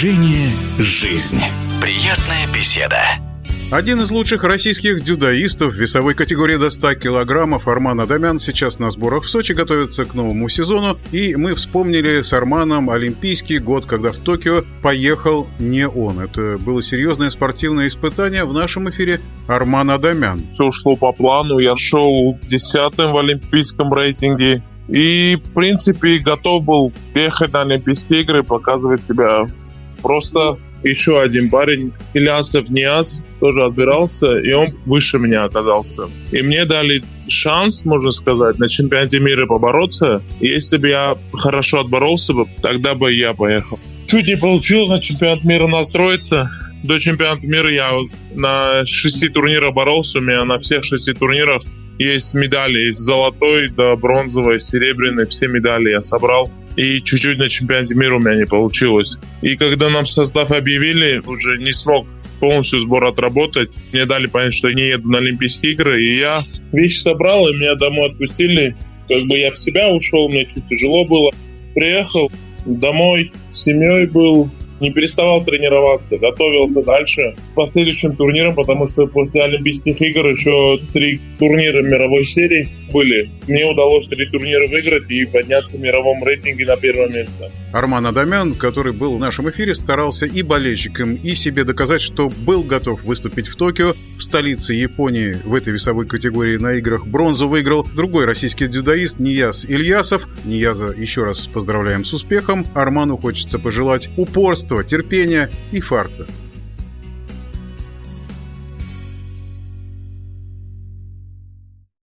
Движение «Жизнь». Приятная беседа. Один из лучших российских дзюдоистов весовой категории до 100 килограммов Арман Адамян сейчас на сборах в Сочи готовится к новому сезону. И мы вспомнили с Арманом Олимпийский год, когда в Токио поехал не он. Это было серьезное спортивное испытание. В нашем эфире Арман Адамян. Все шло по плану. Я шел десятым в олимпийском рейтинге. И, в принципе, готов был ехать на Олимпийские игры, показывать себя. Просто еще один парень, Ильясов Ниас, тоже отбирался, и он выше меня оказался. И мне дали шанс, можно сказать, на чемпионате мира побороться. И если бы я хорошо отборолся бы, тогда бы я поехал. Чуть не получилось на чемпионат мира настроиться. До чемпионата мира я на шести турнирах боролся. У меня на всех шести турнирах есть медали. Есть золотой, да, бронзовой, серебряной. Все медали я собрал и чуть-чуть на чемпионате мира у меня не получилось. И когда нам состав объявили, уже не смог полностью сбор отработать. Мне дали понять, что я не еду на Олимпийские игры, и я вещи собрал, и меня домой отпустили. Как бы я в себя ушел, мне чуть тяжело было. Приехал домой, с семьей был, не переставал тренироваться, готовился дальше к последующим турнирам, потому что после Олимпийских игр еще три турнира мировой серии были. Мне удалось три турнира выиграть и подняться в мировом рейтинге на первое место. Арман Адамян, который был в нашем эфире, старался и болельщикам, и себе доказать, что был готов выступить в Токио, в столице Японии в этой весовой категории на играх бронзу выиграл другой российский дзюдоист Нияз Ильясов. Нияза еще раз поздравляем с успехом. Арману хочется пожелать упорства, терпения и фарта.